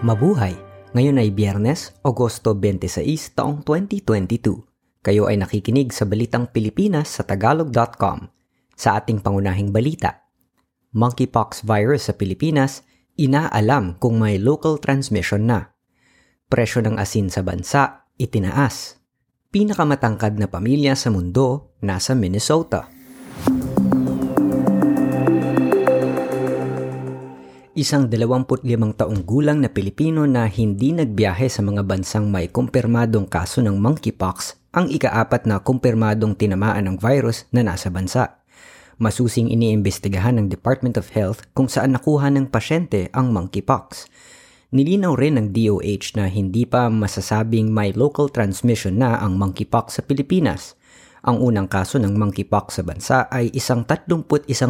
Mabuhay! Ngayon ay Biyernes, Agosto 26, taong 2022. Kayo ay nakikinig sa Balitang Pilipinas sa Tagalog.com. Sa ating pangunahing balita, Monkeypox virus sa Pilipinas, inaalam kung may local transmission na. Presyo ng asin sa bansa, itinaas. Pinakamatangkad na pamilya sa mundo, nasa Minnesota. Isang 25 taong gulang na Pilipino na hindi nagbiyahe sa mga bansang may kumpirmadong kaso ng monkeypox ang ikaapat na kumpirmadong tinamaan ng virus na nasa bansa. Masusing iniimbestigahan ng Department of Health kung saan nakuha ng pasyente ang monkeypox. Nilinaw rin ng DOH na hindi pa masasabing may local transmission na ang monkeypox sa Pilipinas – ang unang kaso ng monkeypox sa bansa ay isang 31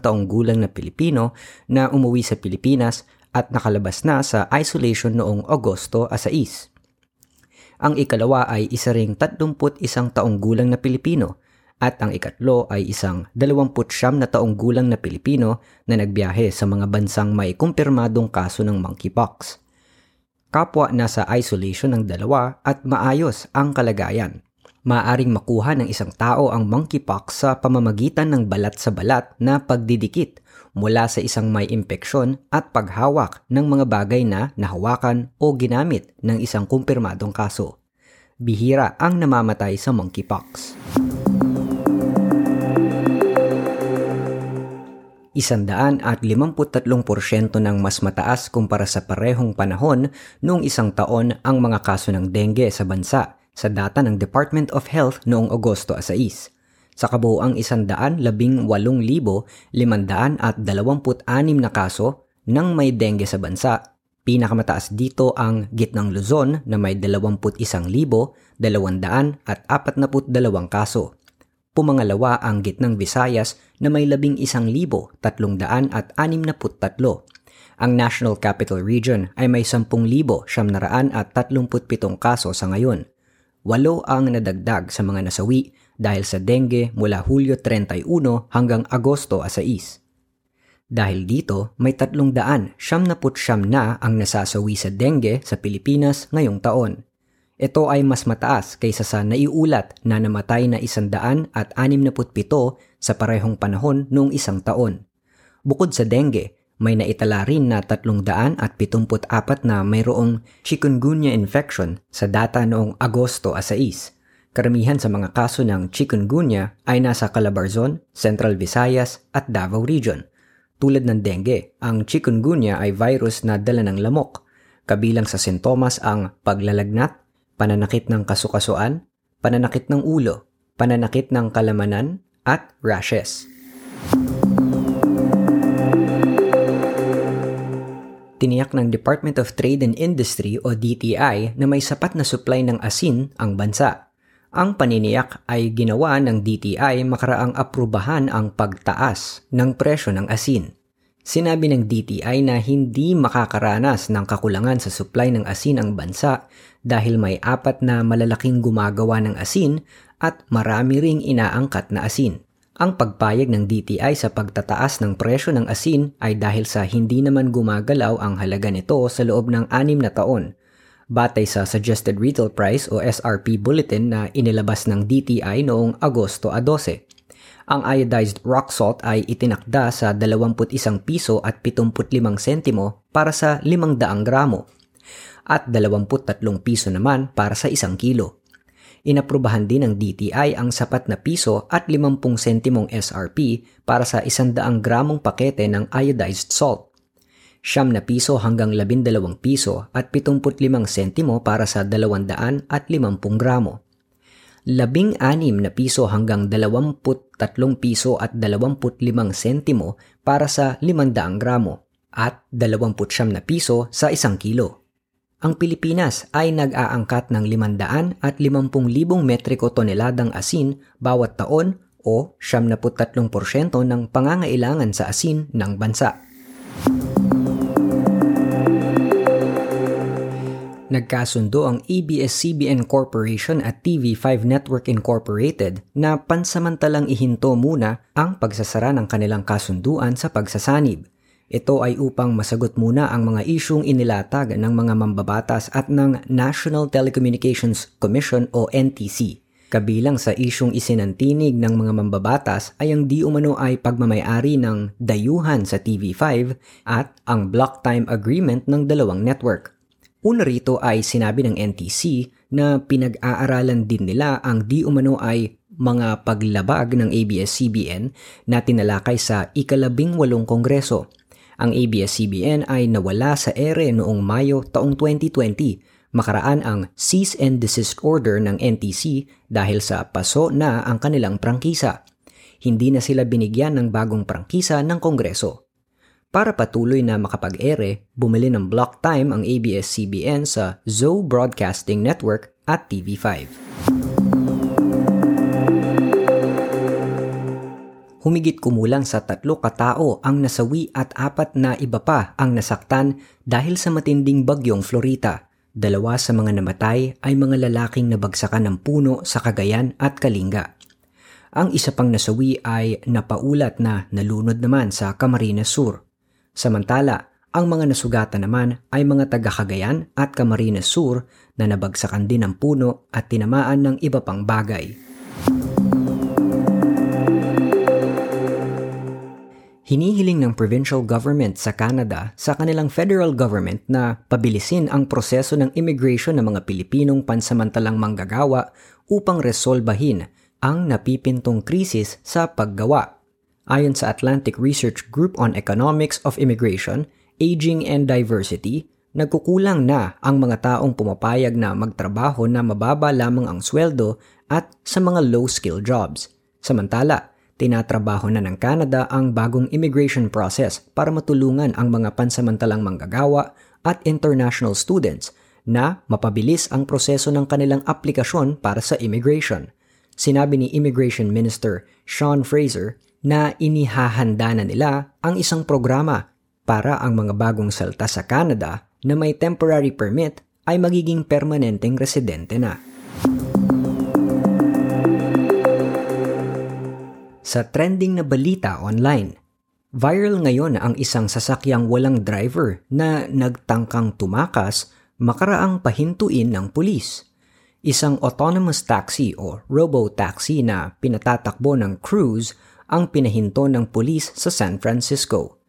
taong gulang na Pilipino na umuwi sa Pilipinas at nakalabas na sa isolation noong Agosto 6. Ang ikalawa ay isa ring 31 taong gulang na Pilipino at ang ikatlo ay isang 29 na taong gulang na Pilipino na nagbiyahe sa mga bansang may kumpirmadong kaso ng monkeypox. Kapwa nasa isolation ng dalawa at maayos ang kalagayan maaring makuha ng isang tao ang monkeypox sa pamamagitan ng balat sa balat na pagdidikit mula sa isang may impeksyon at paghawak ng mga bagay na nahawakan o ginamit ng isang kumpirmadong kaso. Bihira ang namamatay sa monkeypox. Isandaan at 53% ng mas mataas kumpara sa parehong panahon noong isang taon ang mga kaso ng dengue sa bansa sa data ng Department of Health noong Agosto 6. Sa kabuuang 118,526 na kaso ng may dengue sa bansa, pinakamataas dito ang Gitnang Luzon na may 21,242 kaso. Pumangalawa ang Gitnang Visayas na may 11,363. Ang National Capital Region ay may 10,737 kaso sa ngayon walo ang nadagdag sa mga nasawi dahil sa dengue mula Hulyo 31 hanggang Agosto 6. Dahil dito, may tatlong daan siyam na ang nasasawi sa dengue sa Pilipinas ngayong taon. Ito ay mas mataas kaysa sa naiulat na namatay na isandaan at anim na putpito sa parehong panahon noong isang taon. Bukod sa dengue, may naitala rin na 374 na mayroong chikungunya infection sa data noong Agosto 6. Karamihan sa mga kaso ng chikungunya ay nasa Calabarzon, Central Visayas at Davao Region. Tulad ng dengue, ang chikungunya ay virus na dala ng lamok. Kabilang sa sintomas ang paglalagnat, pananakit ng kasukasuan, pananakit ng ulo, pananakit ng kalamanan, at rashes. Tiniyak ng Department of Trade and Industry o DTI na may sapat na supply ng asin ang bansa. Ang paniniyak ay ginawa ng DTI makaraang aprubahan ang pagtaas ng presyo ng asin. Sinabi ng DTI na hindi makakaranas ng kakulangan sa supply ng asin ang bansa dahil may apat na malalaking gumagawa ng asin at marami ring inaangkat na asin. Ang pagpayag ng DTI sa pagtataas ng presyo ng asin ay dahil sa hindi naman gumagalaw ang halaga nito sa loob ng anim na taon. Batay sa Suggested Retail Price o SRP Bulletin na inilabas ng DTI noong Agosto 12. Ang iodized rock salt ay itinakda sa 21 piso at 75 sentimo para sa 500 gramo at 23 piso naman para sa isang kilo. Inaprubahan din ng DTI ang sapat na piso at 50 sentimong SRP para sa 100 gramong pakete ng iodized salt. Siyam na piso hanggang 12 piso at 75 sentimo para sa 200 at 50 gramo. Labing anim na piso hanggang 23 piso at 25 sentimo para sa 500 gramo at 29 na piso sa isang kilo ang Pilipinas ay nag-aangkat ng 500 at 50,000 metriko toneladang asin bawat taon o 73% ng pangangailangan sa asin ng bansa. Nagkasundo ang ABS-CBN Corporation at TV5 Network Incorporated na pansamantalang ihinto muna ang pagsasara ng kanilang kasunduan sa pagsasanib Ito ay upang masagot muna ang mga isyong inilatag ng mga mambabatas at ng National Telecommunications Commission o NTC. Kabilang sa isyong isinantinig ng mga mambabatas ay ang di umano ay pagmamayari ng dayuhan sa TV5 at ang block time agreement ng dalawang network. Una rito ay sinabi ng NTC na pinag-aaralan din nila ang di umano ay mga paglabag ng ABS-CBN na tinalakay sa ikalabing walong kongreso ang ABS-CBN ay nawala sa ere noong Mayo taong 2020 makaraan ang cease and desist order ng NTC dahil sa paso na ang kanilang prangkisa. Hindi na sila binigyan ng bagong prangkisa ng Kongreso. Para patuloy na makapag-ere, bumili ng block time ang ABS-CBN sa Zoe Broadcasting Network at TV5. Humigit kumulang sa tatlo katao ang nasawi at apat na iba pa ang nasaktan dahil sa matinding bagyong Florita. Dalawa sa mga namatay ay mga lalaking nabagsakan ng puno sa Cagayan at Kalinga. Ang isa pang nasawi ay napaulat na nalunod naman sa Camarines Sur. Samantala, ang mga nasugatan naman ay mga taga Cagayan at Camarines Sur na nabagsakan din ng puno at tinamaan ng iba pang bagay. Hinihiling ng provincial government sa Canada sa kanilang federal government na pabilisin ang proseso ng immigration ng mga Pilipinong pansamantalang manggagawa upang resolbahin ang napipintong krisis sa paggawa. Ayon sa Atlantic Research Group on Economics of Immigration, Aging and Diversity, nagkukulang na ang mga taong pumapayag na magtrabaho na mababa lamang ang sweldo at sa mga low-skill jobs. Samantala, Tinatrabaho na ng Canada ang bagong immigration process para matulungan ang mga pansamantalang manggagawa at international students na mapabilis ang proseso ng kanilang aplikasyon para sa immigration. Sinabi ni Immigration Minister Sean Fraser na inihahanda na nila ang isang programa para ang mga bagong salta sa Canada na may temporary permit ay magiging permanenteng residente na. Sa trending na balita online. Viral ngayon ang isang sasakyang walang driver na nagtangkang tumakas makaraang pahintuin ng pulis. Isang autonomous taxi o robo-taxi na pinatatakbo ng cruise ang pinahinto ng pulis sa San Francisco.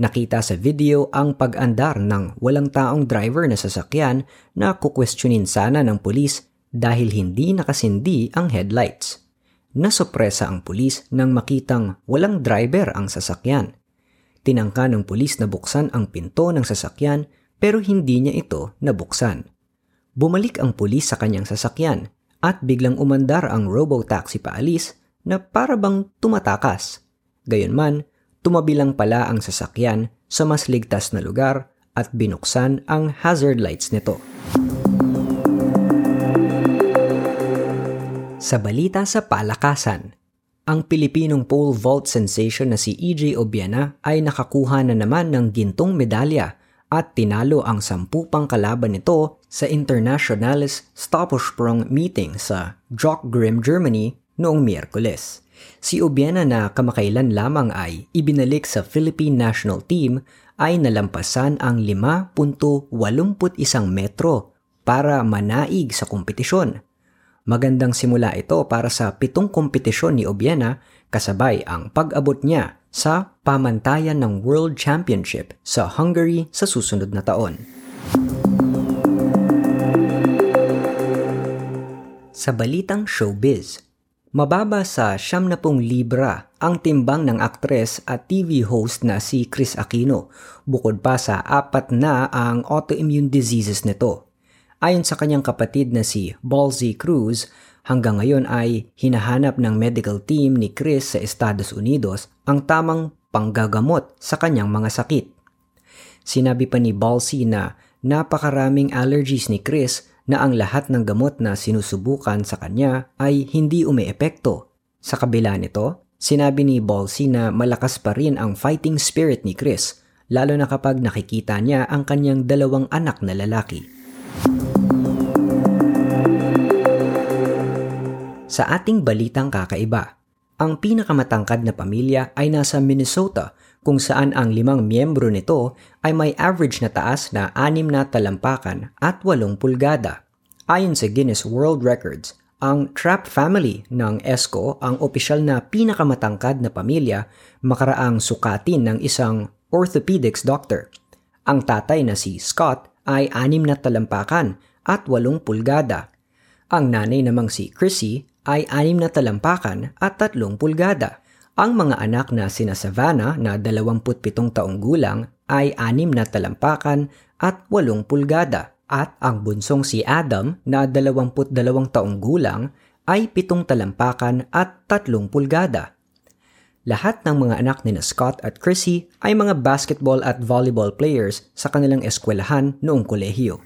Nakita sa video ang pag-andar ng walang taong driver na sasakyan na kukwestiyonin sana ng pulis dahil hindi nakasindi ang headlights. Nasopresa ang pulis nang makitang walang driver ang sasakyan. Tinangka ng pulis na buksan ang pinto ng sasakyan pero hindi niya ito nabuksan. Bumalik ang pulis sa kanyang sasakyan at biglang umandar ang robo-taxi paalis na para bang tumatakas. Gayunman, tumabilang pala ang sasakyan sa mas ligtas na lugar at binuksan ang hazard lights nito. Sa balita sa palakasan, ang Pilipinong pole vault sensation na si EJ Obiana ay nakakuha na naman ng gintong medalya at tinalo ang sampu pang kalaban nito sa Internationales Stabhochsprung meeting sa Jockgrim, Germany noong Miyerkules. Si Obiana na kamakailan lamang ay ibinalik sa Philippine national team ay nalampasan ang 5.81 metro para manaig sa kompetisyon Magandang simula ito para sa pitong kompetisyon ni Obiena kasabay ang pag-abot niya sa pamantayan ng World Championship sa Hungary sa susunod na taon. Sa balitang showbiz, mababa sa 70 libra ang timbang ng aktres at TV host na si Chris Aquino, bukod pa sa apat na ang autoimmune diseases nito. Ayon sa kanyang kapatid na si Balzy Cruz, hanggang ngayon ay hinahanap ng medical team ni Chris sa Estados Unidos ang tamang panggagamot sa kanyang mga sakit. Sinabi pa ni Balzy na napakaraming allergies ni Chris na ang lahat ng gamot na sinusubukan sa kanya ay hindi umeepekto. Sa kabila nito, sinabi ni Balsy na malakas pa rin ang fighting spirit ni Chris, lalo na kapag nakikita niya ang kanyang dalawang anak na lalaki. Sa ating balitang kakaiba, ang pinakamatangkad na pamilya ay nasa Minnesota kung saan ang limang miyembro nito ay may average na taas na 6 na talampakan at 8 pulgada. Ayon sa Guinness World Records, ang Trapp family ng ESCO ang opisyal na pinakamatangkad na pamilya makaraang sukatin ng isang orthopedics doctor. Ang tatay na si Scott ay 6 na talampakan at 8 pulgada. Ang nanay namang si Chrissy ay 6 na talampakan at 3 pulgada. Ang mga anak na sina Savannah na 27 taong gulang ay 6 na talampakan at 8 pulgada at ang bunsong si Adam na 22 taong gulang ay 7 talampakan at 3 pulgada. Lahat ng mga anak ni Scott at Chrissy ay mga basketball at volleyball players sa kanilang eskwelahan noong kolehiyo.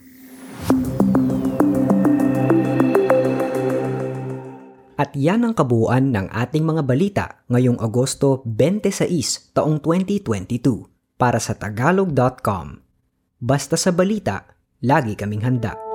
At yan ang kabuuan ng ating mga balita ngayong Agosto 26 taong 2022 para sa tagalog.com. Basta sa balita, lagi kaming handa.